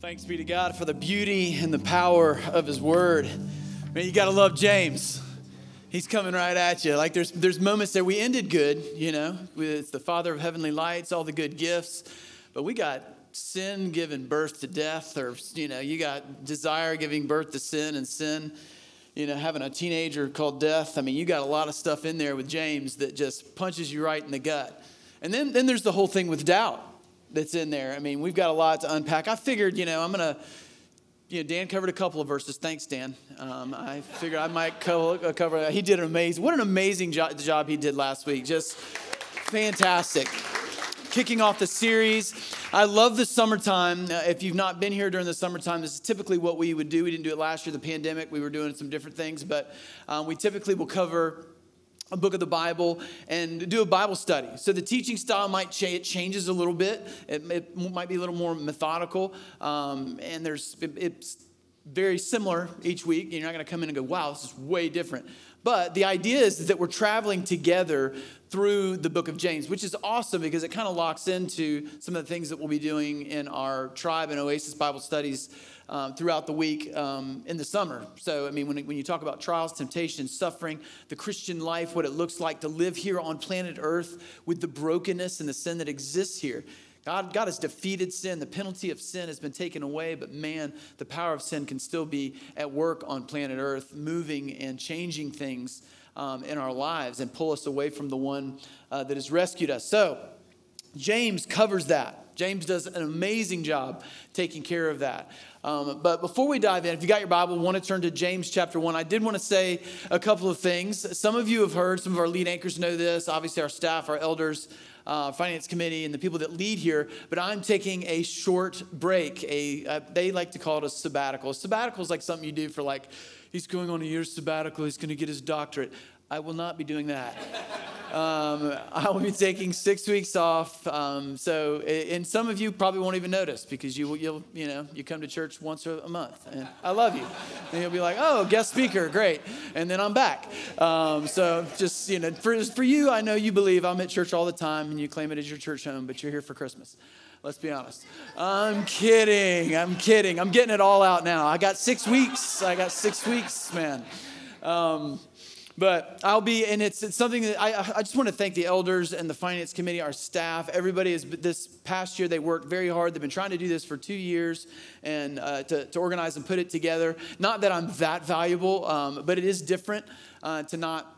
Thanks be to God for the beauty and the power of His Word. Man, you got to love James. He's coming right at you. Like there's there's moments that we ended good, you know, with the Father of heavenly lights, all the good gifts, but we got sin giving birth to death, or you know, you got desire giving birth to sin, and sin, you know, having a teenager called death. I mean, you got a lot of stuff in there with James that just punches you right in the gut. And then then there's the whole thing with doubt that's in there. I mean, we've got a lot to unpack. I figured, you know, I'm going to, you know, Dan covered a couple of verses. Thanks, Dan. Um, I figured I might cover, cover, He did an amazing, what an amazing jo- job he did last week. Just fantastic. Kicking off the series. I love the summertime. Uh, if you've not been here during the summertime, this is typically what we would do. We didn't do it last year, the pandemic. We were doing some different things, but um, we typically will cover a book of the Bible and do a Bible study. So the teaching style might change, it changes a little bit. It, it, might be a little more methodical, um, and there's it, it's very similar each week. You're not going to come in and go, "Wow, this is way different." But the idea is that we're traveling together through the book of James, which is awesome because it kind of locks into some of the things that we'll be doing in our tribe and Oasis Bible studies um, throughout the week um, in the summer. So, I mean, when, when you talk about trials, temptations, suffering, the Christian life, what it looks like to live here on planet Earth with the brokenness and the sin that exists here. God, God has defeated sin. The penalty of sin has been taken away, but man, the power of sin can still be at work on planet Earth, moving and changing things um, in our lives and pull us away from the one uh, that has rescued us. So, James covers that. James does an amazing job taking care of that. Um, but before we dive in, if you got your Bible, want to turn to James chapter 1, I did want to say a couple of things. Some of you have heard, some of our lead anchors know this, obviously, our staff, our elders. Uh, finance committee and the people that lead here, but I'm taking a short break. A uh, they like to call it a sabbatical. Sabbatical is like something you do for like he's going on a year's sabbatical. He's going to get his doctorate. I will not be doing that. Um, I will be taking six weeks off. Um, so, and some of you probably won't even notice because you, you'll, you know, you come to church once a month, and I love you. And you'll be like, "Oh, guest speaker, great!" And then I'm back. Um, so, just you know, for for you, I know you believe I'm at church all the time, and you claim it as your church home, but you're here for Christmas. Let's be honest. I'm kidding. I'm kidding. I'm getting it all out now. I got six weeks. I got six weeks, man. But I'll be, and it's, it's something that I, I just want to thank the elders and the finance committee, our staff. Everybody is, this past year, they worked very hard. They've been trying to do this for two years and uh, to, to organize and put it together. Not that I'm that valuable, um, but it is different uh, to not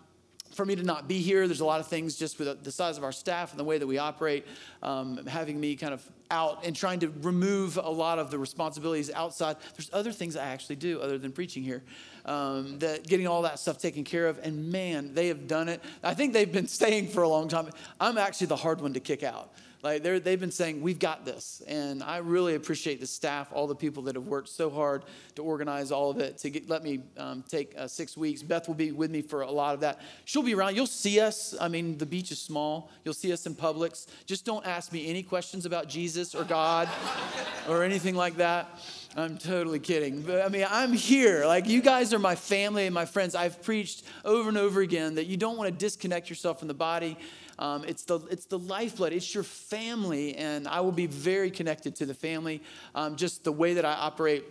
for me to not be here, there's a lot of things just with the size of our staff and the way that we operate, um, having me kind of out and trying to remove a lot of the responsibilities outside. There's other things I actually do other than preaching here um, that getting all that stuff taken care of. And man, they have done it. I think they've been staying for a long time. I'm actually the hard one to kick out. Like they they've been saying, we've got this. And I really appreciate the staff, all the people that have worked so hard to organize all of it, to get, let me um, take uh, six weeks. Beth will be with me for a lot of that. She'll be around. You'll see us. I mean, the beach is small. You'll see us in Publix. Just don't ask me any questions about Jesus or God or anything like that. I'm totally kidding. But I mean, I'm here. Like, you guys are my family and my friends. I've preached over and over again that you don't want to disconnect yourself from the body. Um, it's, the, it's the lifeblood, it's your family, and I will be very connected to the family. Um, just the way that I operate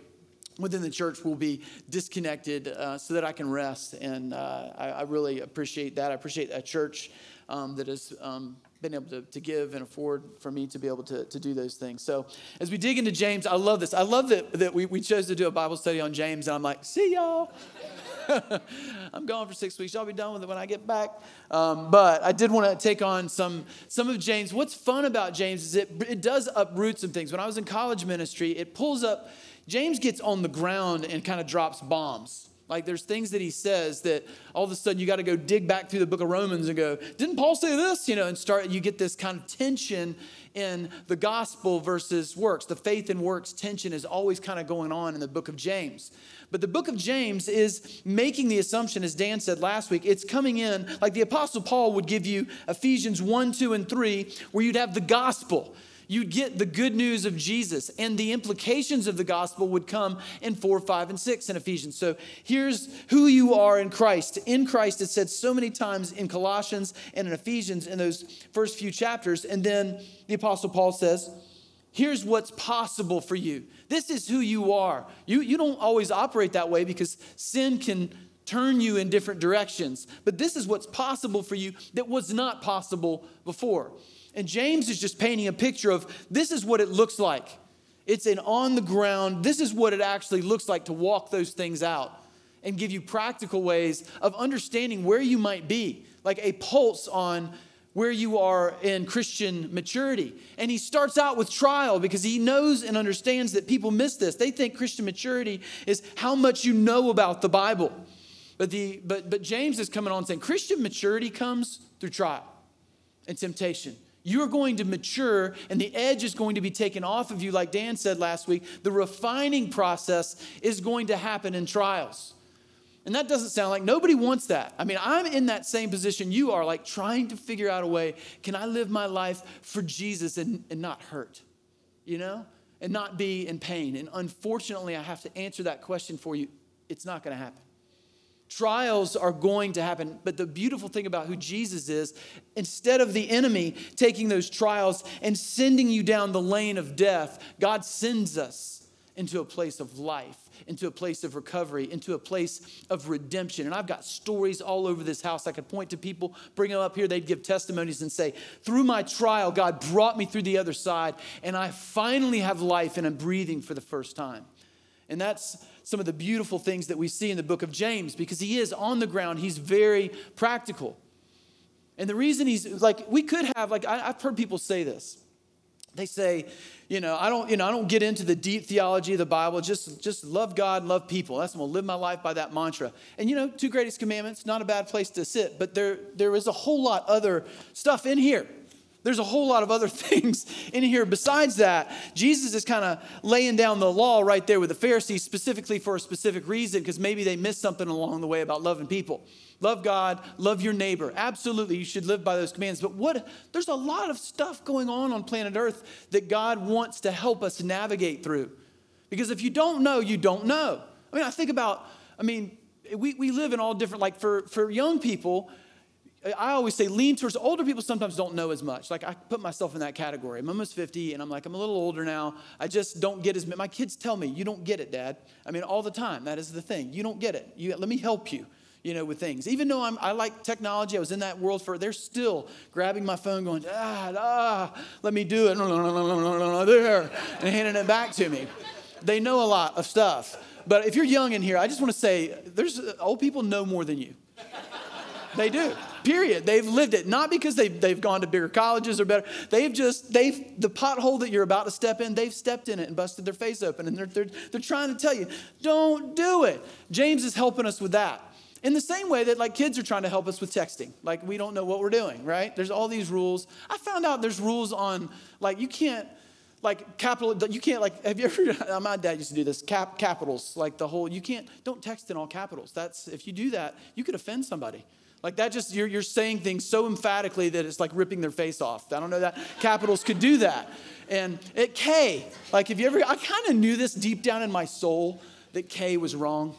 within the church will be disconnected uh, so that I can rest. And uh, I, I, really appreciate that. I appreciate a church um, that has um, been able to, to give and afford for me to be able to, to do those things. So as we dig into James, I love this. I love that, that we, we chose to do a Bible study on James, and I'm like, see y'all. I'm gone for six weeks. Y'all be done with it when I get back. Um, but I did want to take on some some of James. What's fun about James is it it does uproot some things. When I was in college ministry, it pulls up. James gets on the ground and kind of drops bombs. Like there's things that he says that all of a sudden you got to go dig back through the book of Romans and go, didn't Paul say this? You know, and start, you get this kind of tension in the gospel versus works. The faith and works tension is always kind of going on in the book of James. But the book of James is making the assumption, as Dan said last week, it's coming in like the Apostle Paul would give you Ephesians 1, 2, and 3, where you'd have the gospel you'd get the good news of Jesus, and the implications of the gospel would come in 4, 5, and 6 in Ephesians. So here's who you are in Christ. In Christ, it's said so many times in Colossians and in Ephesians in those first few chapters. And then the Apostle Paul says, Here's what's possible for you. This is who you are. You, you don't always operate that way because sin can turn you in different directions. But this is what's possible for you that was not possible before. And James is just painting a picture of this is what it looks like. It's an on the ground, this is what it actually looks like to walk those things out and give you practical ways of understanding where you might be, like a pulse on where you are in Christian maturity. And he starts out with trial because he knows and understands that people miss this. They think Christian maturity is how much you know about the Bible. But, the, but, but James is coming on saying Christian maturity comes through trial and temptation. You're going to mature, and the edge is going to be taken off of you, like Dan said last week. The refining process is going to happen in trials. And that doesn't sound like nobody wants that. I mean, I'm in that same position you are, like trying to figure out a way can I live my life for Jesus and, and not hurt, you know, and not be in pain? And unfortunately, I have to answer that question for you. It's not going to happen. Trials are going to happen, but the beautiful thing about who Jesus is, instead of the enemy taking those trials and sending you down the lane of death, God sends us into a place of life into a place of recovery, into a place of redemption. And I've got stories all over this house. I could point to people, bring them up here, they'd give testimonies and say, Through my trial, God brought me through the other side, and I finally have life and I'm breathing for the first time. And that's some of the beautiful things that we see in the book of James because he is on the ground, he's very practical. And the reason he's like, we could have, like, I, have heard people say this. They say, you know, I don't, you know, I don't get into the deep theology of the Bible. Just, just love God, and love people. That's I'm gonna live my life by that mantra. And you know, two greatest commandments, not a bad place to sit, but there, there is a whole lot other stuff in here. There's a whole lot of other things in here. Besides that, Jesus is kind of laying down the law right there with the Pharisees, specifically for a specific reason, because maybe they missed something along the way about loving people. Love God, love your neighbor. Absolutely, you should live by those commands. But what there's a lot of stuff going on on planet Earth that God wants to help us navigate through. Because if you don't know, you don't know. I mean, I think about, I mean, we, we live in all different, like for, for young people, I always say lean towards older people sometimes don't know as much. Like I put myself in that category. I'm almost 50 and I'm like, I'm a little older now. I just don't get as my kids tell me, you don't get it, Dad. I mean, all the time. That is the thing. You don't get it. You, let me help you, you know, with things. Even though I'm, I like technology, I was in that world for, they're still grabbing my phone going, ah, ah, let me do it. There, and handing it back to me. They know a lot of stuff. But if you're young in here, I just want to say, there's old people know more than you. They do. Period. They've lived it. Not because they've, they've gone to bigger colleges or better. They've just, they've, the pothole that you're about to step in, they've stepped in it and busted their face open. And they're, they're, they're trying to tell you, don't do it. James is helping us with that. In the same way that like kids are trying to help us with texting. Like we don't know what we're doing, right? There's all these rules. I found out there's rules on like you can't like capital you can't like have you ever uh, my dad used to do this cap capitals like the whole you can't don't text in all capitals that's if you do that you could offend somebody like that just, you're, you're saying things so emphatically that it's like ripping their face off. I don't know that capitals could do that. And at K, like if you ever, I kind of knew this deep down in my soul that K was wrong.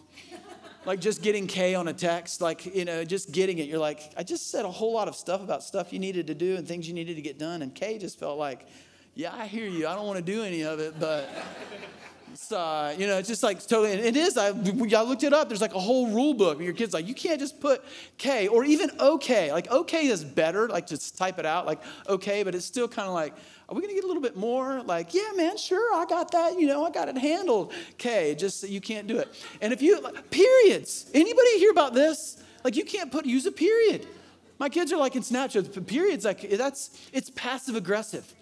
Like just getting K on a text, like, you know, just getting it. You're like, I just said a whole lot of stuff about stuff you needed to do and things you needed to get done. And K just felt like, yeah, I hear you. I don't want to do any of it, but uh, you know, it's just like totally, it is. I, I looked it up. There's like a whole rule book. Your kid's like, you can't just put K or even OK. Like OK is better, like just type it out, like OK, but it's still kind of like, are we to get a little bit more? Like, yeah, man, sure, I got that. You know, I got it handled. K, just you can't do it. And if you, periods, anybody hear about this? Like, you can't put, use a period. My kids are like in Snapchat, periods, like, that's, it's passive aggressive.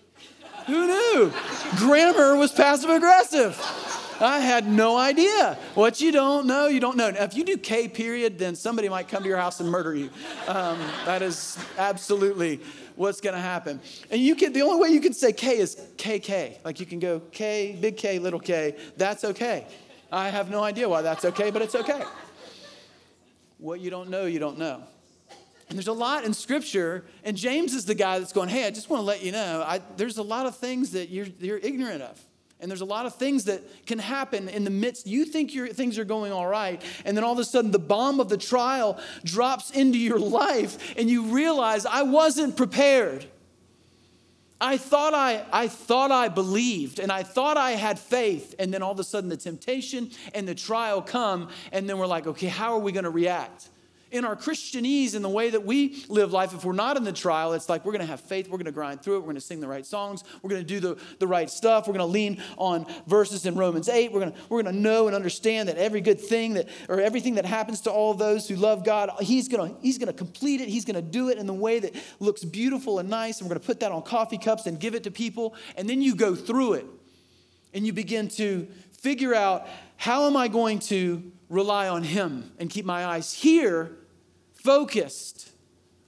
Who knew? Grammar was passive aggressive. I had no idea. What you don't know, you don't know. Now, if you do K period, then somebody might come to your house and murder you. Um, that is absolutely what's going to happen. And you can, the only way you can say K is KK. Like you can go K, big K, little K. That's okay. I have no idea why that's okay, but it's okay. What you don't know, you don't know. And there's a lot in Scripture, and James is the guy that's going, Hey, I just want to let you know, I, there's a lot of things that you're, you're ignorant of. And there's a lot of things that can happen in the midst. You think your things are going all right, and then all of a sudden the bomb of the trial drops into your life, and you realize, I wasn't prepared. I thought I, I thought I believed and I thought I had faith. And then all of a sudden the temptation and the trial come. And then we're like, okay, how are we going to react? In our Christianese, in the way that we live life, if we're not in the trial, it's like we're going to have faith, we're going to grind through it, we're going to sing the right songs, we're going to do the, the right stuff, we're going to lean on verses in Romans 8, we're going we're to know and understand that every good thing that, or everything that happens to all those who love God, He's going he's to complete it, He's going to do it in the way that looks beautiful and nice, and we're going to put that on coffee cups and give it to people, and then you go through it, and you begin to figure out how am I going to rely on Him and keep my eyes here focused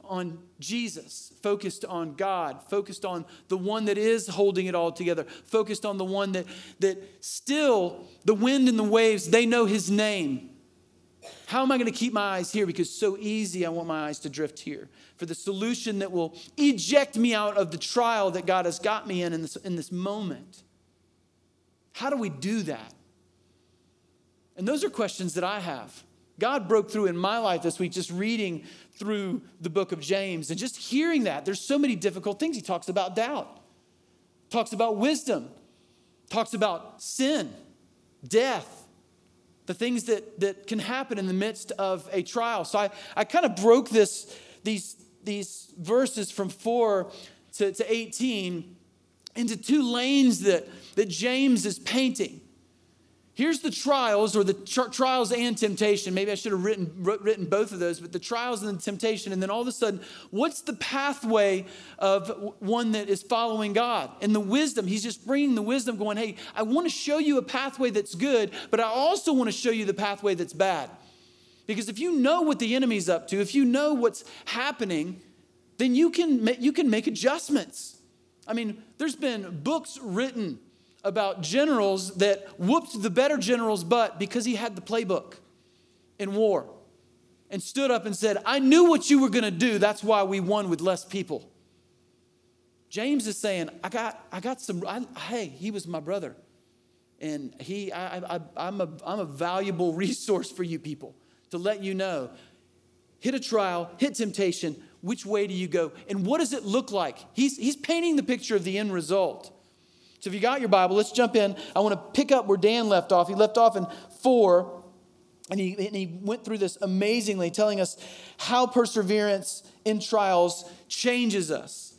on Jesus, focused on God, focused on the one that is holding it all together, focused on the one that, that still, the wind and the waves, they know his name. How am I going to keep my eyes here? Because so easy, I want my eyes to drift here. For the solution that will eject me out of the trial that God has got me in in this, in this moment. How do we do that? And those are questions that I have. God broke through in my life this week just reading through the book of James and just hearing that. There's so many difficult things. He talks about doubt, talks about wisdom, talks about sin, death, the things that, that can happen in the midst of a trial. So I, I kind of broke this, these, these verses from 4 to, to 18 into two lanes that, that James is painting. Here's the trials, or the trials and temptation. Maybe I should have written, written both of those, but the trials and the temptation. And then all of a sudden, what's the pathway of one that is following God? And the wisdom, he's just bringing the wisdom, going, hey, I want to show you a pathway that's good, but I also want to show you the pathway that's bad. Because if you know what the enemy's up to, if you know what's happening, then you can, you can make adjustments. I mean, there's been books written about generals that whooped the better general's butt because he had the playbook in war and stood up and said, I knew what you were going to do. That's why we won with less people. James is saying, I got, I got some, I, hey, he was my brother. And he, I, I, I'm, a, I'm a valuable resource for you people to let you know. Hit a trial, hit temptation, which way do you go? And what does it look like? He's, he's painting the picture of the end result. So if you got your Bible, let's jump in. I want to pick up where Dan left off. He left off in 4, and he, and he went through this amazingly, telling us how perseverance in trials changes us.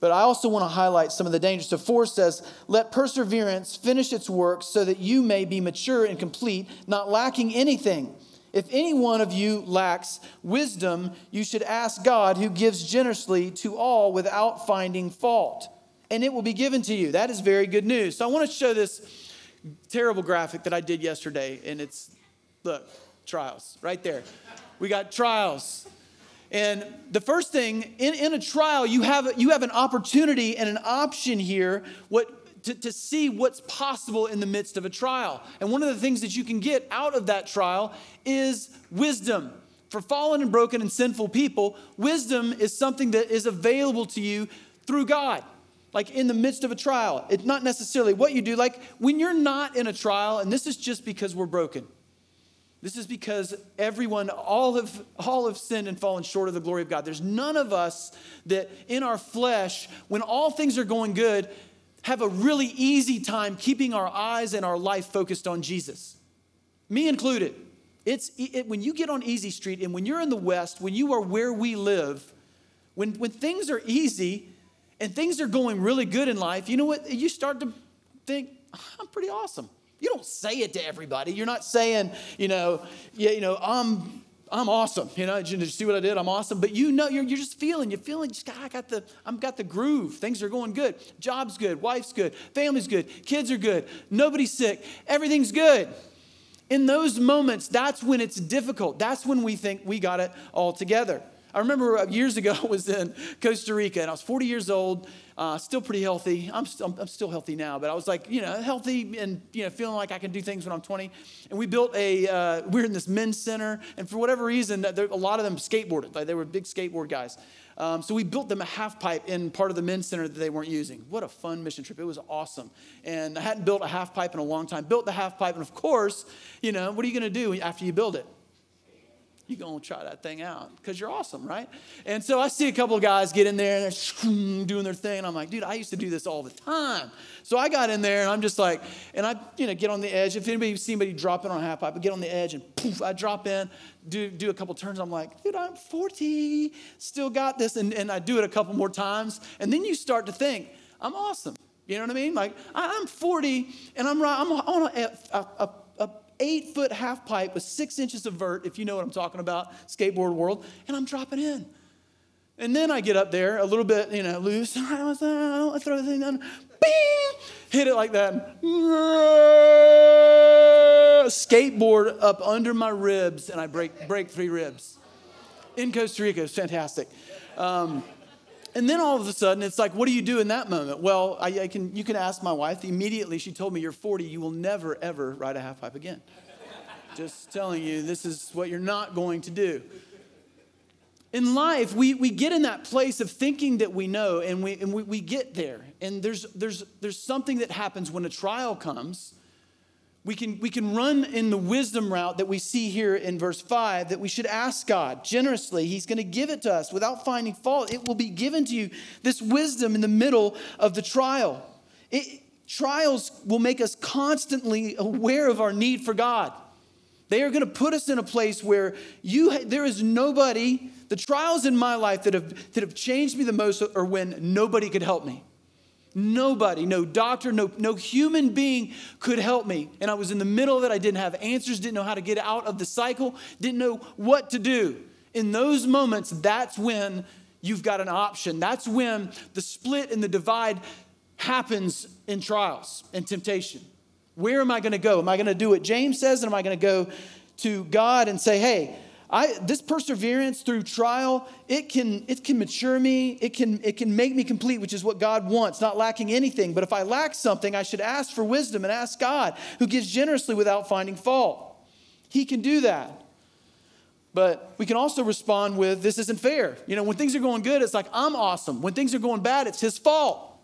But I also want to highlight some of the dangers. So 4 says, Let perseverance finish its work so that you may be mature and complete, not lacking anything. If any one of you lacks wisdom, you should ask God, who gives generously to all without finding fault and it will be given to you. That is very good news. So I want to show this terrible graphic that I did yesterday, and it's look, trials right there. We got trials. And the first thing, in, in a trial, you have, you have an opportunity and an option here what, to, to see what's possible in the midst of a trial. And one of the things that you can get out of that trial is wisdom. For fallen and broken and sinful people, wisdom is something that is available to you through God like in the midst of a trial. It's not necessarily what you do. Like when you're not in a trial, and this is just because we're broken. This is because everyone, all have, all have sinned and fallen short of the glory of God. There's none of us that in our flesh, when all things are going good, have a really easy time keeping our eyes and our life focused on Jesus. Me included. It's it, when you get on Easy Street and when you're in the West, when you are where we live, when, when things are easy, and things are going really good in life, you know what? You start to think, I'm pretty awesome. You don't say it to everybody. You're not saying, you know, yeah, you know, I'm I'm awesome. You know, you see what I did? I'm awesome. But you know, you're, you're just feeling, you're feeling, just, I got the, I'm got the groove. Things are going good. Job's good. Wife's good. Family's good. Kids are good. Nobody's sick. Everything's good. In those moments, that's when it's difficult. That's when we think we got it all together. I remember uh, years ago I was in Costa Rica and I was 40 years old, uh, still pretty healthy. I'm still, I'm still healthy now, but I was like, you know, healthy and, you know, feeling like I can do things when I'm 20. And we built a, uh, we were in this men's center, and for whatever reason, there, a lot of them skateboarded. Like they were big skateboard guys. Um, so we built them a half pipe in part of the men's center that they weren't using. What a fun mission trip. It was awesome. And I hadn't built a half pipe in a long time. Built the half pipe, and of course, you know, what are you going to do after you build it? You're going to try that thing out because you're awesome, right? And so I see a couple of guys get in there and they're doing their thing. And I'm like, dude, I used to do this all the time. So I got in there and I'm just like, and I, you know, get on the edge. If anybody see anybody dropping on a half pipe, I get on the edge and poof, I drop in, do, do a couple turns. I'm like, dude, I'm 40, still got this. And, and I do it a couple more times. And then you start to think, I'm awesome. You know what I mean? Like, I'm 40 and I'm, right, I'm on a, a, a eight foot half pipe with six inches of vert, if you know what I'm talking about, skateboard world, and I'm dropping in. And then I get up there a little bit, you know, loose. I throw the thing down, bing, hit it like that. Skateboard up under my ribs, and I break, break three ribs. In Costa Rica, it's fantastic. Um, and then all of a sudden, it's like, what do you do in that moment? Well, I, I, can, you can ask my wife. Immediately, she told me, You're 40, you will never, ever ride a half pipe again. Just telling you, this is what you're not going to do. In life, we, we get in that place of thinking that we know, and we, and we, we get there. And there's, there's, there's something that happens when a trial comes we can, we can run in the wisdom route that we see here in verse 5 that we should ask God generously. He's going to give it to us without finding fault. It will be given to you, this wisdom in the middle of the trial. It, trials will make us constantly aware of our need for God. They are going to put us in a place where you, there is nobody, the trials in my life that have, that have changed me the most are when nobody could help me. Nobody, no doctor, no, no human being could help me. And I was in the middle of it. I didn't have answers, didn't know how to get out of the cycle, didn't know what to do. In those moments, that's when you've got an option. That's when the split and the divide happens in trials and temptation. Where am I going to go? Am I going to do what James says, and am I going to go to God and say, hey, I, this perseverance through trial, it can, it can mature me, it can, it can make me complete, which is what God wants, not lacking anything. But if I lack something, I should ask for wisdom and ask God, who gives generously without finding fault. He can do that. But we can also respond with, this isn't fair. You know, when things are going good, it's like, I'm awesome. When things are going bad, it's his fault.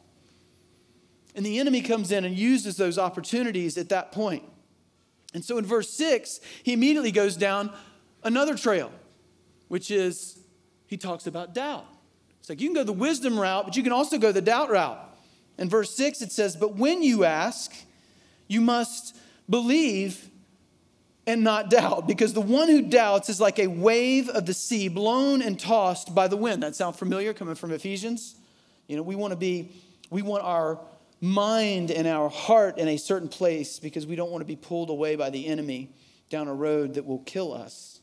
And the enemy comes in and uses those opportunities at that point. And so in verse 6, he immediately goes down another trail, which is he talks about doubt. It's like you can go the wisdom route, but you can also go the doubt route. In verse 6, it says, But when you ask, you must believe and not doubt, because the one who doubts is like a wave of the sea blown and tossed by the wind. That sound familiar coming from Ephesians? You know, we want to be, we want our mind and our heart in a certain place because we don't want to be pulled away by the enemy down a road that will kill us.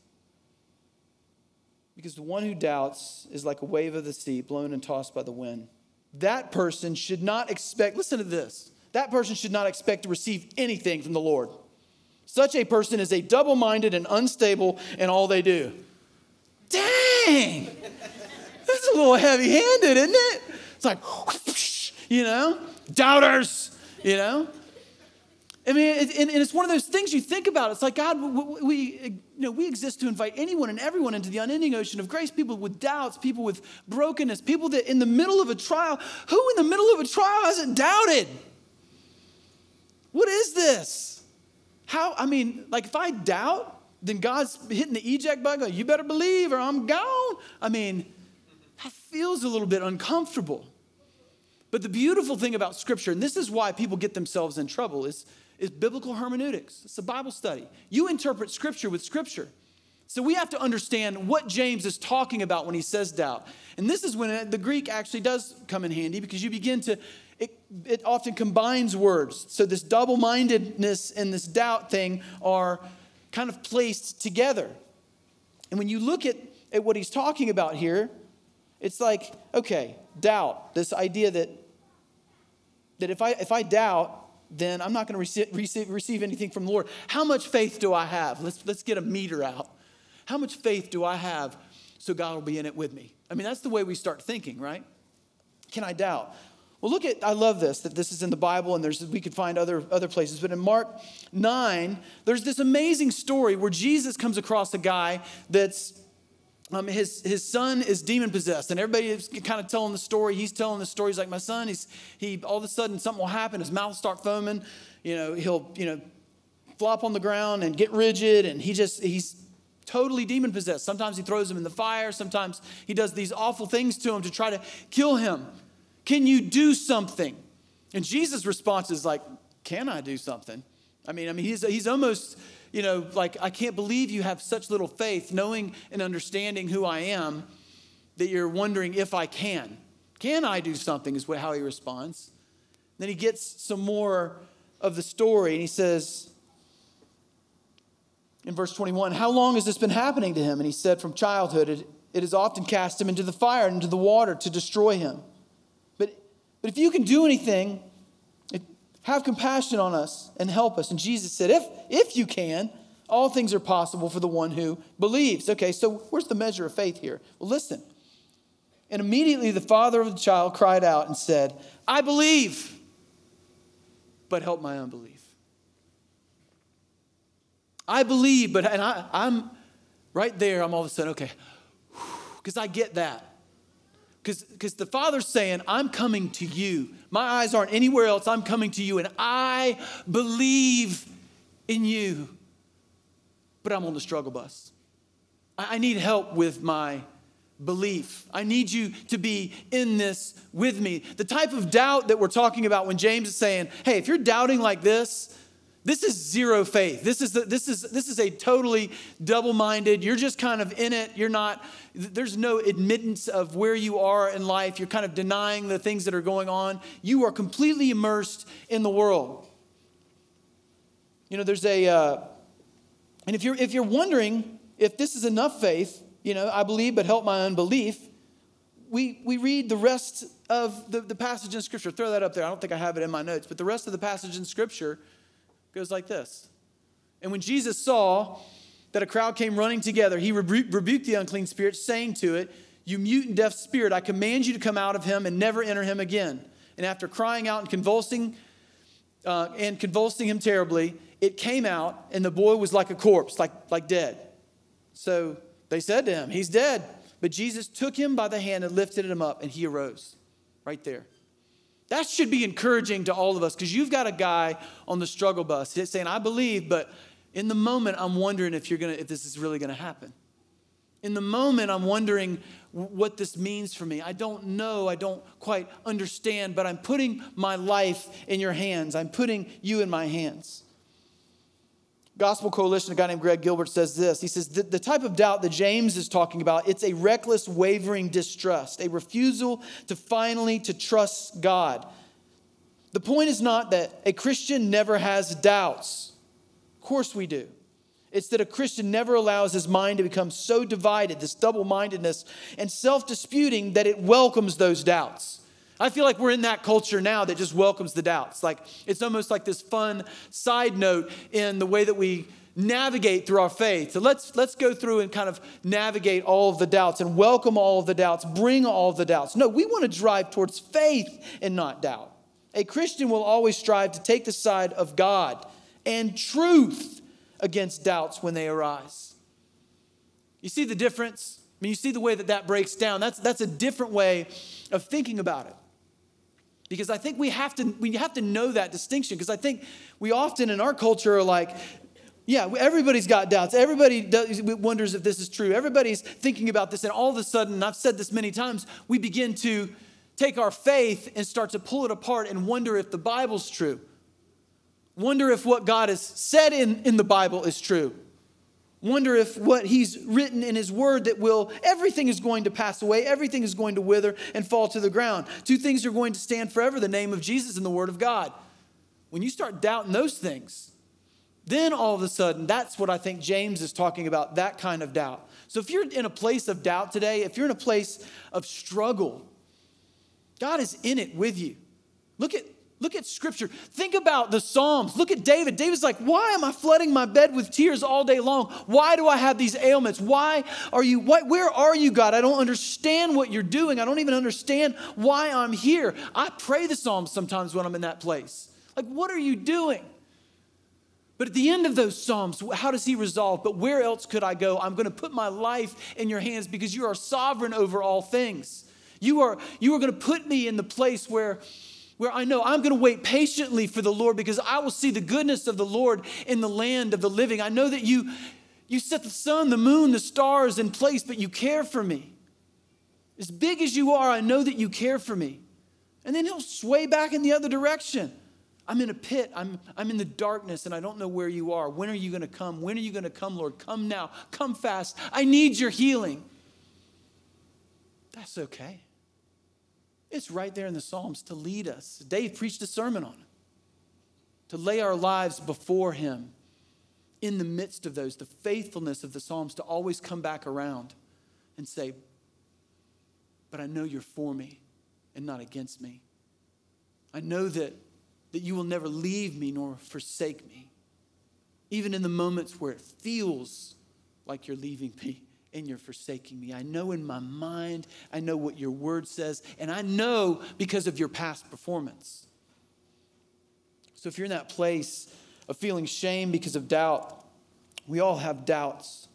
Because the one who doubts is like a wave of the sea blown and tossed by the wind. That person should not expect, listen to this, that person should not expect to receive anything from the Lord. Such a person is a double minded and unstable in all they do. Dang! That's a little heavy handed, isn't it? It's like, you know, doubters, you know? I mean, it, and, it's one of those things you think about. It's like, God, we, you know, we exist to invite anyone and everyone into the unending ocean of grace people with doubts, people with brokenness, people that in the middle of a trial, who in the middle of a trial hasn't doubted? What is this? How, I mean, like if I doubt, then God's hitting the eject button, you better believe or I'm gone. I mean, that feels a little bit uncomfortable. But the beautiful thing about Scripture, and this is why people get themselves in trouble, is is biblical hermeneutics. It's a Bible study. You interpret scripture with scripture. So we have to understand what James is talking about when he says doubt. And this is when the Greek actually does come in handy because you begin to, it, it often combines words. So this double mindedness and this doubt thing are kind of placed together. And when you look at, at what he's talking about here, it's like, okay, doubt, this idea that, that if, I, if I doubt, then I'm not going to receive, receive, receive anything from the Lord. How much faith do I have? Let's, let's get a meter out. How much faith do I have so God will be in it with me? I mean, that's the way we start thinking, right? Can I doubt? Well, look at, I love this, that this is in the Bible and there's, we could find other, other places. But in Mark 9, there's this amazing story where Jesus comes across a guy that's um, his, his son is demon possessed, and everybody is kind of telling the story. He's telling the story. He's like, my son, he's, he, all of a sudden something will happen. His mouth start foaming. You know, he'll, you know, flop on the ground and get rigid, and he just, he's totally demon possessed. Sometimes he throws him in the fire, sometimes he does these awful things to him to try to kill him. Can you do something? And Jesus' response is like, Can I do something? I mean, I mean, he's, he's almost, you know, like, I can't believe you have such little faith, knowing and understanding who I am, that you're wondering if I can. Can I do something? Is how he responds. Then he gets some more of the story and he says, in verse 21, How long has this been happening to him? And he said, From childhood, it, it has often cast him into the fire and into the water to destroy him. But, but if you can do anything, have compassion on us and help us. And Jesus said, if, if you can, all things are possible for the one who believes. Okay, so where's the measure of faith here? Well, listen. And immediately the father of the child cried out and said, I believe, but help my unbelief. I believe, but and I, I'm right there, I'm all of a sudden, okay, because I get that. Because the Father's saying, I'm coming to you. My eyes aren't anywhere else. I'm coming to you, and I believe in you. But I'm on the struggle bus. I, I need help with my belief. I need you to be in this with me. The type of doubt that we're talking about when James is saying, hey, if you're doubting like this, this is zero faith. This is, the, this is, this is a totally double minded, you're just kind of in it. You're not, there's no admittance of where you are in life. You're kind of denying the things that are going on. You are completely immersed in the world. You know, there's a, uh, and if you're, if you're wondering if this is enough faith, you know, I believe, but help my unbelief, we, we read the rest of the, the passage in Scripture. Throw that up there. I don't think I have it in my notes, but the rest of the passage in Scripture goes like this. And when Jesus saw that a crowd came running together, he rebu- rebuked the unclean spirit, saying to it, You mute and deaf spirit, I command you to come out of him and never enter him again. And after crying out and convulsing, uh, and convulsing him terribly, it came out, and the boy was like a corpse, like, like dead. So they said to him, He's dead. But Jesus took him by the hand and lifted him up, and he arose right there. That should be encouraging to all of us because you've got a guy on the struggle bus saying, I believe, but in the moment, I'm wondering if, you're gonna, if this is really going to happen. In the moment, I'm wondering what this means for me. I don't know. I don't quite understand, but I'm putting my life in your hands. I'm putting you in my hands. Gospel Coalition, a guy named Greg Gilbert says this. He says, the, type of doubt that James is talking about, it's a reckless, wavering distrust, a refusal to finally to trust God. The point is not that a Christian never has doubts. Of course we do. It's that a Christian never allows his mind to become so divided, this double mindedness and self disputing, that it welcomes those doubts. I feel like we're in that culture now that just welcomes the doubts. Like it's almost like this fun side note in the way that we navigate through our faith. So let's let's go through and kind of navigate all of the doubts and welcome all of the doubts, bring all of the doubts. No, we want to drive towards faith and not doubt. A Christian will always strive to take the side of God and truth against doubts when they arise. You see the difference? I mean, you see the way that that breaks down. That's, that's a different way of thinking about it. Because I think we have to, we have to know that distinction. Because I think we often in our culture are like, yeah, everybody's got doubts. Everybody does, wonders if this is true. Everybody's thinking about this. And all of a sudden, I've said this many times, we begin to take our faith and start to pull it apart and wonder if the Bible's true. Wonder if what God has said in, in the Bible is true wonder if what he's written in his word that will everything is going to pass away everything is going to wither and fall to the ground. Two things are going to stand forever the name of jesus and the word of god. When you start doubting those things then all of a sudden that's what i think james is talking about that kind of doubt. So if you're in a place of doubt today if you're in a place of struggle god is in it with you. Look at Look at scripture. Think about the Psalms. Look at David. David's like, Why am I flooding my bed with tears all day long? Why do I have these ailments? Why are you, what, where are you, God? I don't understand what you're doing. I don't even understand why I'm here. I pray the Psalms sometimes when I'm in that place. Like, what are you doing? But at the end of those Psalms, how does he resolve? But where else could I go? I'm going to put my life in your hands because you are sovereign over all things. You are, you are going to put me in the place where where I know I'm going to wait patiently for the Lord because I will see the goodness of the Lord in the land of the living. I know that you You set the sun, the moon, the stars in place, but you care for me. As big as you are, I know that you care for me. And then he'll sway back in the other direction. I'm in a pit. I'm, I'm in the darkness and I don't know where you are. When are you going to come? When are you going to come, Lord? Come now. Come fast. I need your healing. That's okay. It's right there in the Psalms to lead us. Dave preached a sermon on it. To lay our lives before him in the midst of those, the faithfulness of the Psalms to always come back around and say, But I know you're for me and not against me. I know that that you will never leave me nor forsake me. Even in the moments where it feels like you're leaving me and you're forsaking me. I know in my mind, I know what your word says, and I know because of your past performance. So if you're in that place of feeling shame because of doubt, we all have doubts.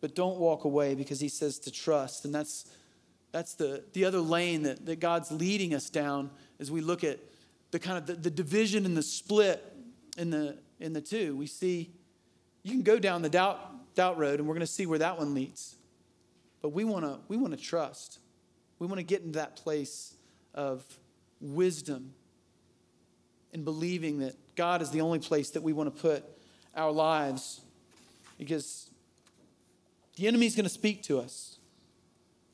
But don't walk away because he says to trust. And that's, that's the, the other lane that, that God's leading us down as we look at the kind of the, the division and the split in the in the two. We see you can go down the doubt doubt road, and we're going to see where that one leads. But we want to we want to trust. We want to get into that place of wisdom and believing that God is the only place that we want to put our lives because the enemy's going to speak to us.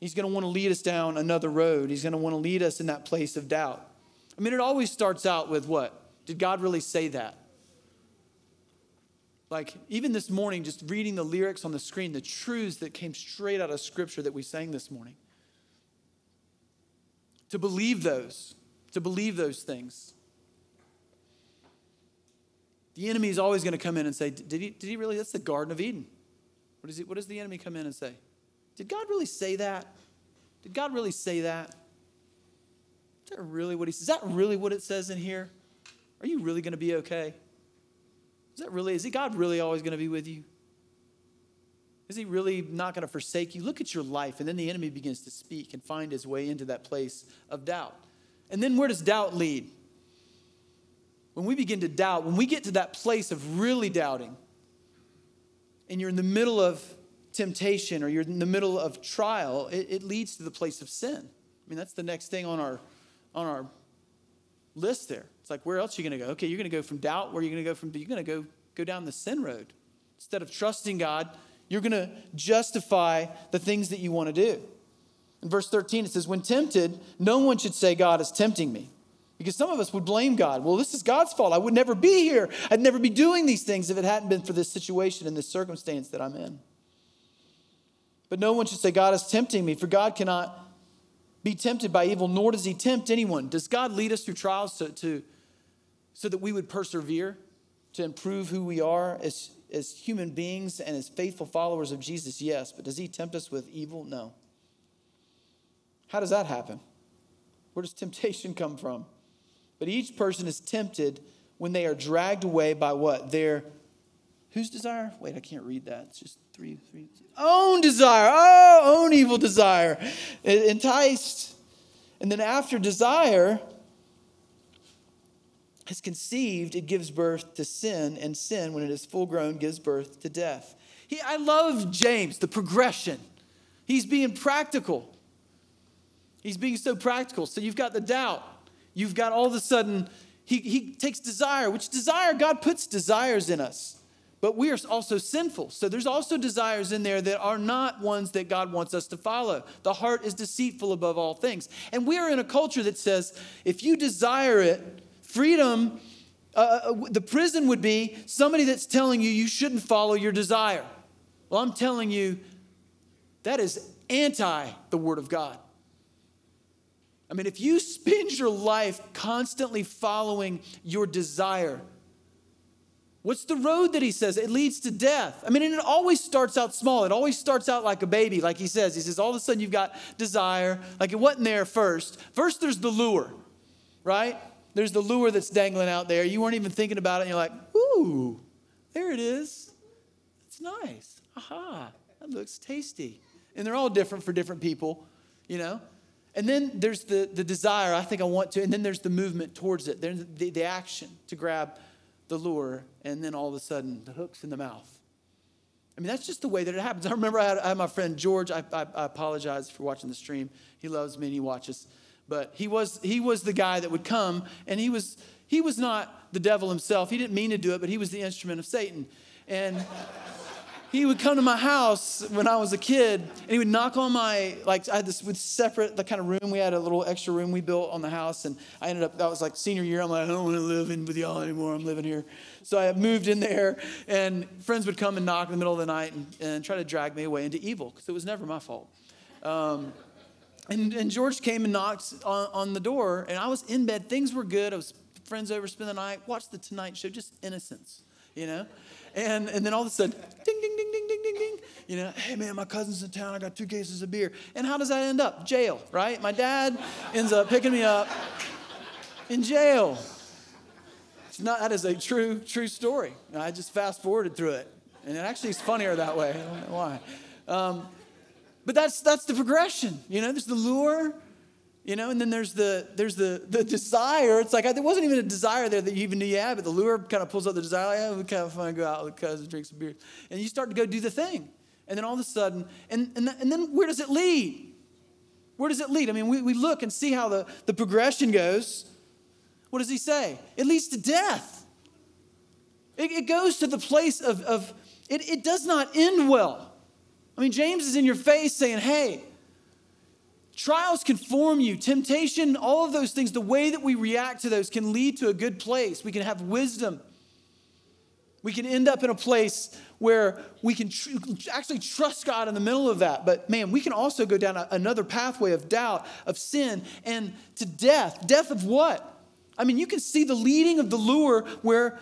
He's going to want to lead us down another road. He's going to want to lead us in that place of doubt. I mean, it always starts out with what? Did God really say that? Like, even this morning, just reading the lyrics on the screen, the truths that came straight out of Scripture that we sang this morning. To believe those, to believe those things. The enemy is always going to come in and say, Did he, did he really? That's the Garden of Eden. What, is he, what does the enemy come in and say? Did God really say that? Did God really say that? Is that really what he says? Is that really what it says in here? Are you really going to be okay? Is that really, is he God really always going to be with you? Is he really not going to forsake you? Look at your life. And then the enemy begins to speak and find his way into that place of doubt. And then where does doubt lead? When we begin to doubt, when we get to that place of really doubting, and you're in the middle of temptation or you're in the middle of trial, it, it leads to the place of sin. I mean, that's the next thing on our on our list there. It's like, where else are you going to go? Okay, you're going to go from doubt. Where are you going to go from? You're going to go go down the sin road. Instead of trusting God, you're going to justify the things that you want to do. In verse 13, it says, When tempted, no one should say, God is tempting me. Because some of us would blame God. Well, this is God's fault. I would never be here. I'd never be doing these things if it hadn't been for this situation and this circumstance that I'm in. But no one should say, God is tempting me, for God cannot be tempted by evil, nor does he tempt anyone. Does God lead us through trials to, to, so that we would persevere, to improve who we are as, as human beings and as faithful followers of Jesus? Yes. But does he tempt us with evil? No. How does that happen? Where does temptation come from? But each person is tempted when they are dragged away by what? Their whose desire? Wait, I can't read that. It's just three, three. Own desire. Oh, own evil desire. Enticed. And then after desire is conceived, it gives birth to sin, and sin, when it is full grown, gives birth to death. He, I love James, the progression. He's being practical. He's being so practical. So you've got the doubt. You've got all of a sudden, he, he takes desire, which desire, God puts desires in us. But we are also sinful. So there's also desires in there that are not ones that God wants us to follow. The heart is deceitful above all things. And we are in a culture that says if you desire it, freedom, uh, uh the prison would be somebody that's telling you you shouldn't follow your desire. Well, I'm telling you, that is anti the Word of God. I mean, if you spend your life constantly following your desire, What's the road that he says? It leads to death. I mean, and it always starts out small. It always starts out like a baby, like he says. He says, all of a sudden you've got desire. Like it wasn't there first. First, there's the lure, right? There's the lure that's dangling out there. You weren't even thinking about it, and you're like, ooh, there it is. It's nice. Aha, that looks tasty. And they're all different for different people, you know? And then there's the, the desire, I think I want to, and then there's the movement towards it. There's the, the action to grab the lure, and then all of a sudden, the hook's in the mouth. I mean, that's just the way that it happens. I remember I had, I had my friend George. I, I, I apologize for watching the stream. He loves me and he watches. But he was, he was the guy that would come, and he was, he was not the devil himself. He didn't mean to do it, but he was the instrument of Satan. And he would come to my house when I was a kid, and he would knock on my like I had this with separate the kind of room. We had a little extra room we built on the house, and I ended up that was like senior year. I'm like I don't want to live in with y'all anymore. I'm living here, so I moved in there, and friends would come and knock in the middle of the night and, and try to drag me away into evil because it was never my fault. Um, and, and George came and knocked on, on the door, and I was in bed. Things were good. I was friends over, spend the night, watch the Tonight Show, just innocence, you know. And, and then all of a sudden, ding, ding, ding, ding, ding, ding, ding. You know, hey man, my cousin's in town. I got two cases of beer. And how does that end up? Jail, right? My dad ends up picking me up in jail. It's not, that is a true, true story. I just fast forwarded through it. And it actually is funnier that way. I don't know why. Um, but that's, that's the progression. You know, there's the lure, you know, and then there's the there's the the desire. It's like there wasn't even a desire there that you even knew you had, but the lure kind of pulls out the desire. Like, oh, we kind of fun to go out with cousins, drink some beer, and you start to go do the thing, and then all of a sudden, and and, and then where does it lead? Where does it lead? I mean, we, we look and see how the, the progression goes. What does he say? It leads to death. It, it goes to the place of, of it, it does not end well. I mean, James is in your face saying, hey, Trials can form you. Temptation, all of those things, the way that we react to those can lead to a good place. We can have wisdom. We can end up in a place where we can tr- actually trust God in the middle of that. But man, we can also go down a, another pathway of doubt, of sin, and to death. Death of what? I mean, you can see the leading of the lure where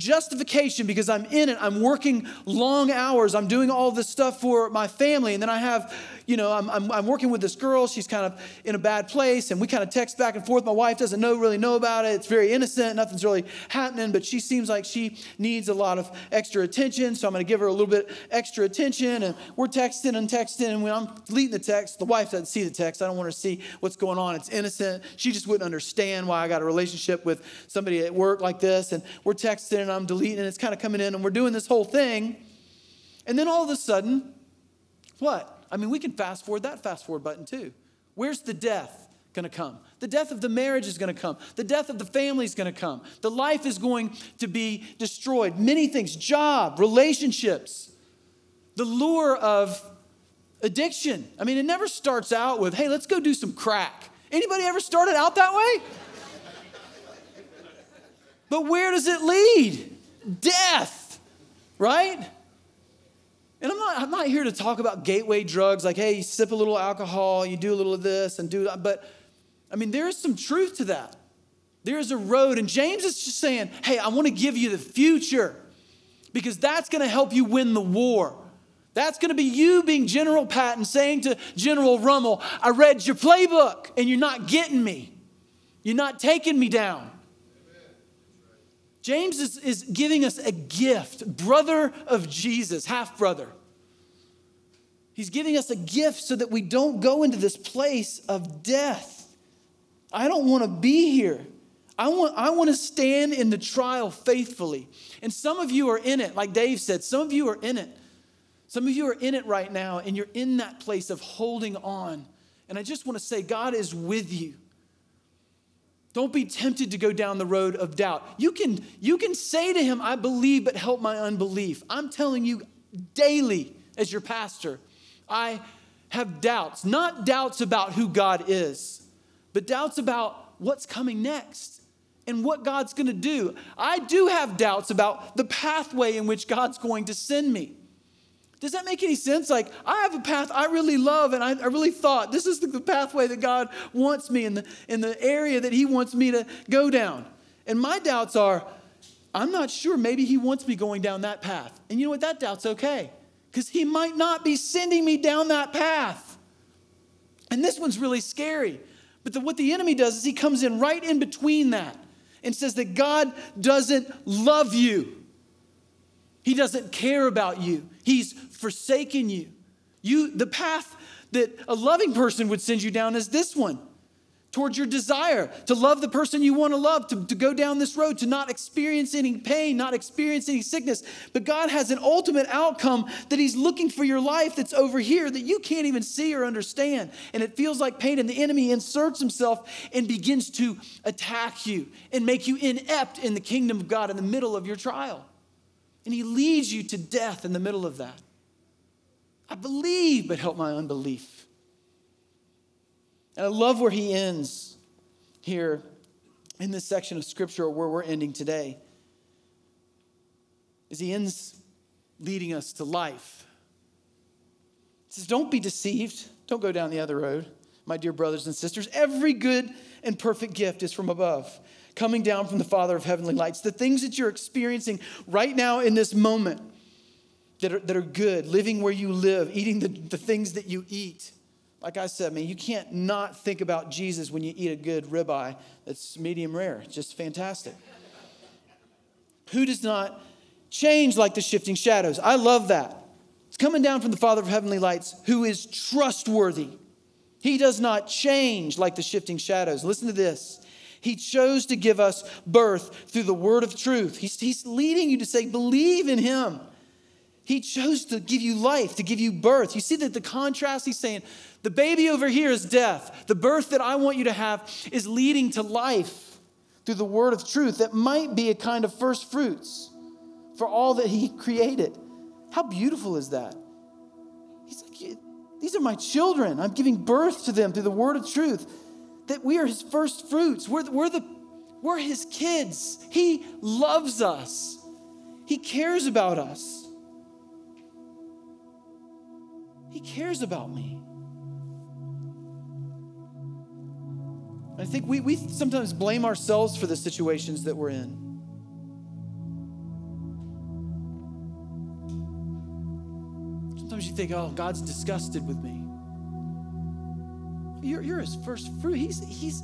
justification because I'm in it. I'm working long hours. I'm doing all this stuff for my family. And then I have you know, I'm, I'm, I'm, working with this girl. She's kind of in a bad place, and we kind of text back and forth. My wife doesn't know really know about it. It's very innocent. Nothing's really happening, but she seems like she needs a lot of extra attention. So I'm going to give her a little bit extra attention. And we're texting and texting. And when I'm deleting the text, the wife doesn't see the text. I don't want her to see what's going on. It's innocent. She just wouldn't understand why I got a relationship with somebody at work like this. And we're texting and I'm deleting, and it's kind of coming in, and we're doing this whole thing. And then all of a sudden, what? I mean, we can fast forward that fast forward button too. Where's the death going to come? The death of the marriage is going to come. The death of the family is going to come. The life is going to be destroyed. Many things job, relationships, the lure of addiction. I mean, it never starts out with, hey, let's go do some crack. Anybody ever started out that way? But where does it lead? Death, right? And I'm not, I'm not here to talk about gateway drugs, like, hey, you sip a little alcohol, you do a little of this and do that. But I mean, there is some truth to that. There is a road. And James is just saying, hey, I want to give you the future because that's going to help you win the war. That's going to be you being General Patton saying to General Rommel, I read your playbook and you're not getting me. You're not taking me down. James is, is giving us a gift, brother of Jesus, half brother. He's giving us a gift so that we don't go into this place of death. I don't want to be here. I want, I want to stand in the trial faithfully. And some of you are in it, like Dave said, some of you are in it. Some of you are in it right now, and you're in that place of holding on. And I just want to say, God is with you. Don't be tempted to go down the road of doubt. You can, you can say to him, I believe, but help my unbelief. I'm telling you daily, as your pastor, I have doubts, not doubts about who God is, but doubts about what's coming next and what God's gonna do. I do have doubts about the pathway in which God's going to send me. Does that make any sense? Like, I have a path I really love, and I, I really thought this is the, the, pathway that God wants me in the, in the area that He wants me to go down. And my doubts are, I'm not sure. Maybe He wants me going down that path. And you know what? That doubt's okay, because He might not be sending me down that path. And this one's really scary. But the, what the enemy does is he comes in right in between that and says that God doesn't love you. He doesn't care about you. He's forsaken you. You the path that a loving person would send you down is this one. towards your desire to love the person you want to love, to, to go down this road, to not experience any pain, not experience any sickness. But God has an ultimate outcome that He's looking for your life that's over here that you can't even see or understand. And it feels like pain, and the enemy inserts himself and begins to attack you and make you inept in the kingdom of God in the middle of your trial. And He leads you to death in the middle of that. I believe, but help my unbelief. And I love where he ends here in this section of scripture where we're ending today. As he ends leading us to life. He says, Don't be deceived. Don't go down the other road, my dear brothers and sisters. Every good and perfect gift is from above, coming down from the Father of heavenly lights. The things that you're experiencing right now in this moment that are, that are good, living where you live, eating the, the things that you eat like I said, man, you can't not think about Jesus when you eat a good ribeye that's medium rare. It's just fantastic. Who does not change like the shifting shadows? I love that. It's coming down from the Father of heavenly lights who is trustworthy. He does not change like the shifting shadows. Listen to this. He chose to give us birth through the word of truth. He's, he's leading you to say, believe in him. He chose to give you life, to give you birth. You see that the contrast? He's saying, the baby over here is death. The birth that I want you to have is leading to life through the word of truth that might be a kind of first fruits for all that he created. How beautiful is that? He's like, These are my children. I'm giving birth to them through the word of truth. That we are his first fruits. We're, we're, the, we're his kids. He loves us, he cares about us. He cares about me. I think we, we sometimes blame ourselves for the situations that we're in. Sometimes you think, oh, God's disgusted with me. You're, you're his first fruit. He's, he's,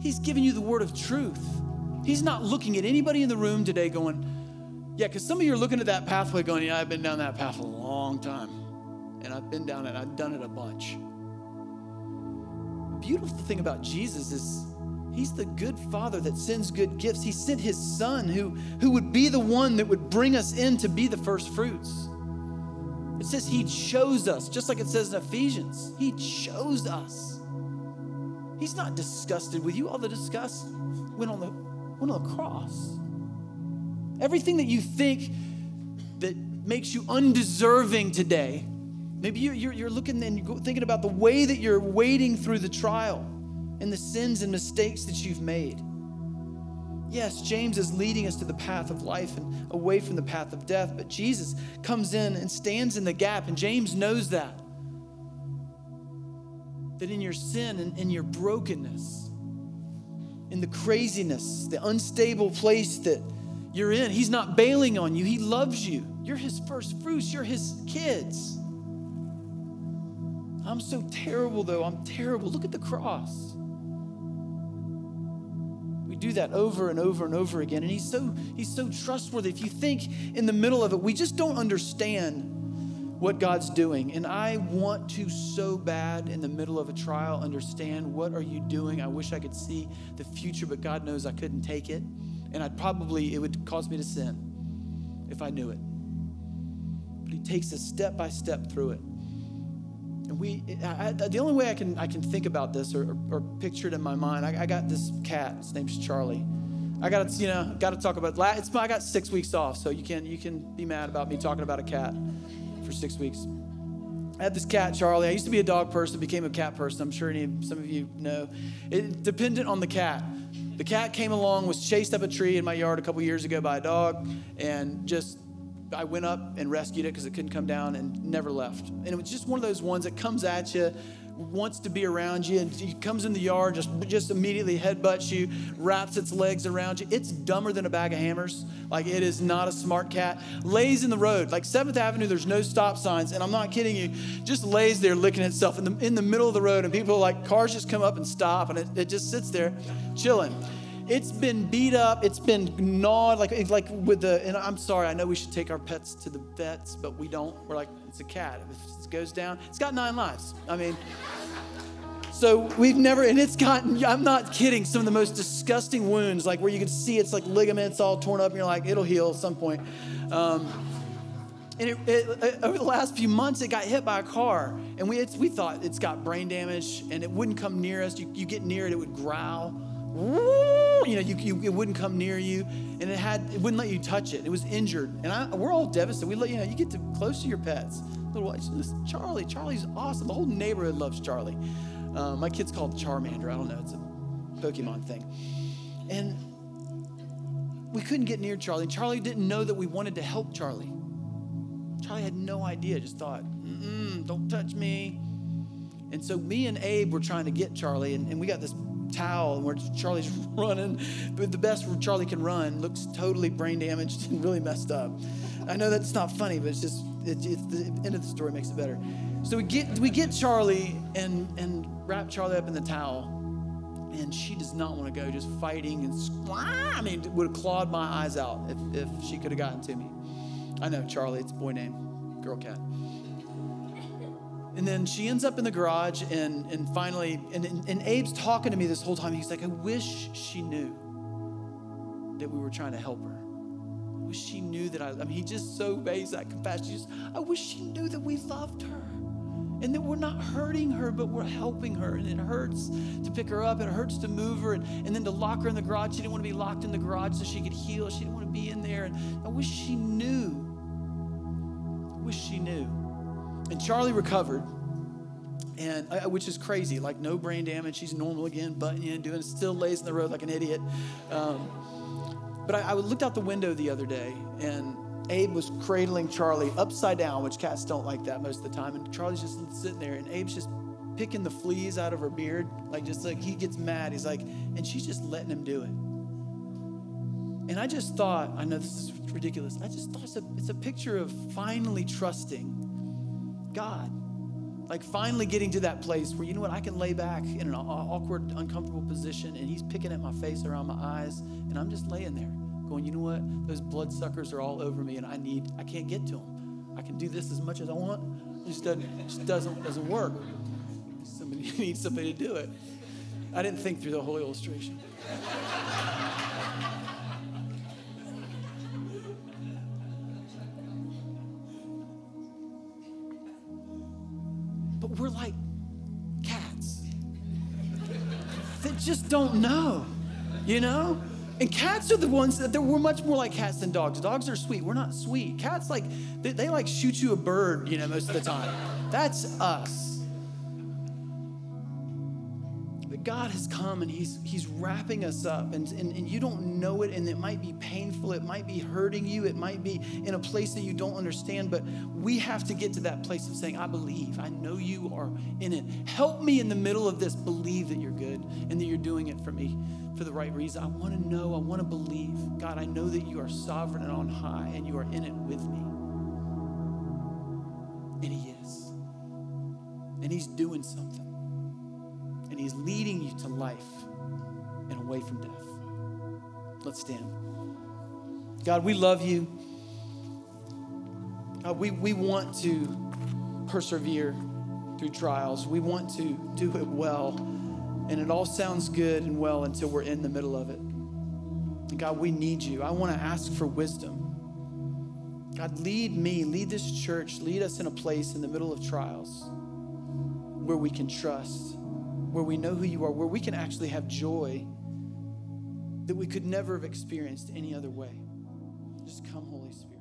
he's giving you the word of truth. He's not looking at anybody in the room today going, yeah, because some of you are looking at that pathway going, yeah, I've been down that path a long time. And I've been down it, I've done it a bunch beautiful thing about Jesus is he's the good father that sends good gifts. He sent his son who, who would be the one that would bring us in to be the first fruits. It says he chose us, just like it says in Ephesians. He chose us. He's not disgusted with you. All the disgust went on the, went on the cross. Everything that you think that makes you undeserving today Maybe you're, you're, looking and you're thinking about the way that you're wading through the trial and the sins and mistakes that you've made. Yes, James is leading us to the path of life and away from the path of death, but Jesus comes in and stands in the gap, and James knows that. That in your sin and in your brokenness, in the craziness, the unstable place that you're in, He's not bailing on you. He loves you. You're His first fruits, you're His kids. I'm so terrible, though. I'm terrible. Look at the cross. We do that over and over and over again. And he's so he's so trustworthy. If you think in the middle of it, we just don't understand what God's doing. And I want to so bad in the middle of a trial understand what are you doing? I wish I could see the future, but God knows I couldn't take it. And I'd probably it would cause me to sin if I knew it. But he takes us step by step through it. And we, I, the only way I can, I can think about this or, or, or picture it in my mind, I, I, got this cat. His name's Charlie. I got to, you know, got to talk about. It's I got six weeks off, so you can you can be mad about me talking about a cat for six weeks. I had this cat, Charlie. I used to be a dog person, became a cat person. I'm sure any, some of you know. It depended on the cat. The cat came along, was chased up a tree in my yard a couple years ago by a dog, and just I went up and rescued it because it couldn't come down and never left. And it was just one of those ones that comes at you, wants to be around you, and he comes in the yard, just just immediately headbutts you, wraps its legs around you. It's dumber than a bag of hammers. Like it is not a smart cat. Lays in the road, like Seventh Avenue. There's no stop signs, and I'm not kidding you. Just lays there licking itself in the in the middle of the road, and people like cars just come up and stop, and it, it just sits there, chilling. It's been beat up. It's been gnawed, like like with the. And I'm sorry. I know we should take our pets to the vets, but we don't. We're like, it's a cat. If it goes down, it's got nine lives. I mean, So we've never, and it's gotten, I'm not kidding, some of the most disgusting wounds, like where you can see it's like ligaments all torn up, and you're like, it'll heal at some point. Um, and it, it, over the last few months, it got hit by a car, and we, we thought it's got brain damage, and it wouldn't come near us. You, you get near it, it would growl. You know, you, you, it wouldn't come near you, and it had it wouldn't let you touch it. It was injured, and I, we're all devastated. We let you know you get to close to your pets. Little Charlie, Charlie's awesome. The whole neighborhood loves Charlie. Uh, my kid's called Charmander. I don't know. It's a Pokemon thing, and we couldn't get near Charlie. Charlie didn't know that we wanted to help Charlie. Charlie had no idea. Just thought, don't touch me. And so me and Abe were trying to get Charlie, and, and we got this towel and where Charlie's running, but the best Charlie can run looks totally brain damaged and really messed up. I know that's not funny, but it's just it, it's the end of the story makes it better. So we get we get Charlie and and wrap Charlie up in the towel, and she does not want to go, just fighting and I mean, would have clawed my eyes out if, if she could have gotten to me. I know Charlie, it's a boy name, girl cat. And then she ends up in the garage, and, and finally, and, and, Abe's talking to me this whole time. He's like, I wish she knew that we were trying to help her. I wish she knew that I, I mean, he just so based that compassion. Just, I wish she knew that we loved her and that we're not hurting her, but we're helping her. And it hurts to pick her up, it hurts to move her, and, and then to lock her in the garage. She didn't want to be locked in the garage so she could heal. She didn't want to be in there. And I wish she knew. I wish she knew. And Charlie recovered, and uh, which is crazy. Like no brain damage. She's normal again, butting in, doing still lays in the road like an idiot. Um, but I, I looked out the window the other day, and Abe was cradling Charlie upside down, which cats don't like that most of the time. And Charlie's just sitting there, and Abe's just picking the fleas out of her beard, like just like he gets mad. He's like, and she's just letting him do it. And I just thought, I know this is ridiculous. I just thought it's a, it's a picture of finally trusting God. Like finally getting to that place where, you know what, I can lay back in an awkward, uncomfortable position and he's picking at my face around my eyes and I'm just laying there going, you know what, those bloodsuckers are all over me and I need, I can't get to them. I can do this as much as I want. It just doesn't, just doesn't, doesn't work. Somebody needs somebody to do it. I didn't think through the whole illustration. Like cats that just don't know, you know? And cats are the ones that we're much more like cats than dogs. Dogs are sweet. We're not sweet. Cats like they, they like shoot you a bird, you know, most of the time. That's us. God has come and He's He's wrapping us up, and, and, and you don't know it, and it might be painful, it might be hurting you, it might be in a place that you don't understand, but we have to get to that place of saying, I believe, I know you are in it. Help me in the middle of this, believe that you're good and that you're doing it for me for the right reason. I want to know, I want to believe. God, I know that you are sovereign and on high, and you are in it with me. And He is. And He's doing something and He's leading you to life and away from death. Let's stand. God, we love you. God, we, we want to persevere through trials. We want to do it well. And it all sounds good and well until we're in the middle of it. And God, we need you. I want to ask for wisdom. God, lead me, lead this church, lead us in a place in the middle of trials where we can trust where we know who you are, where we can actually have joy that we could never have experienced any other way. Just come, Holy Spirit.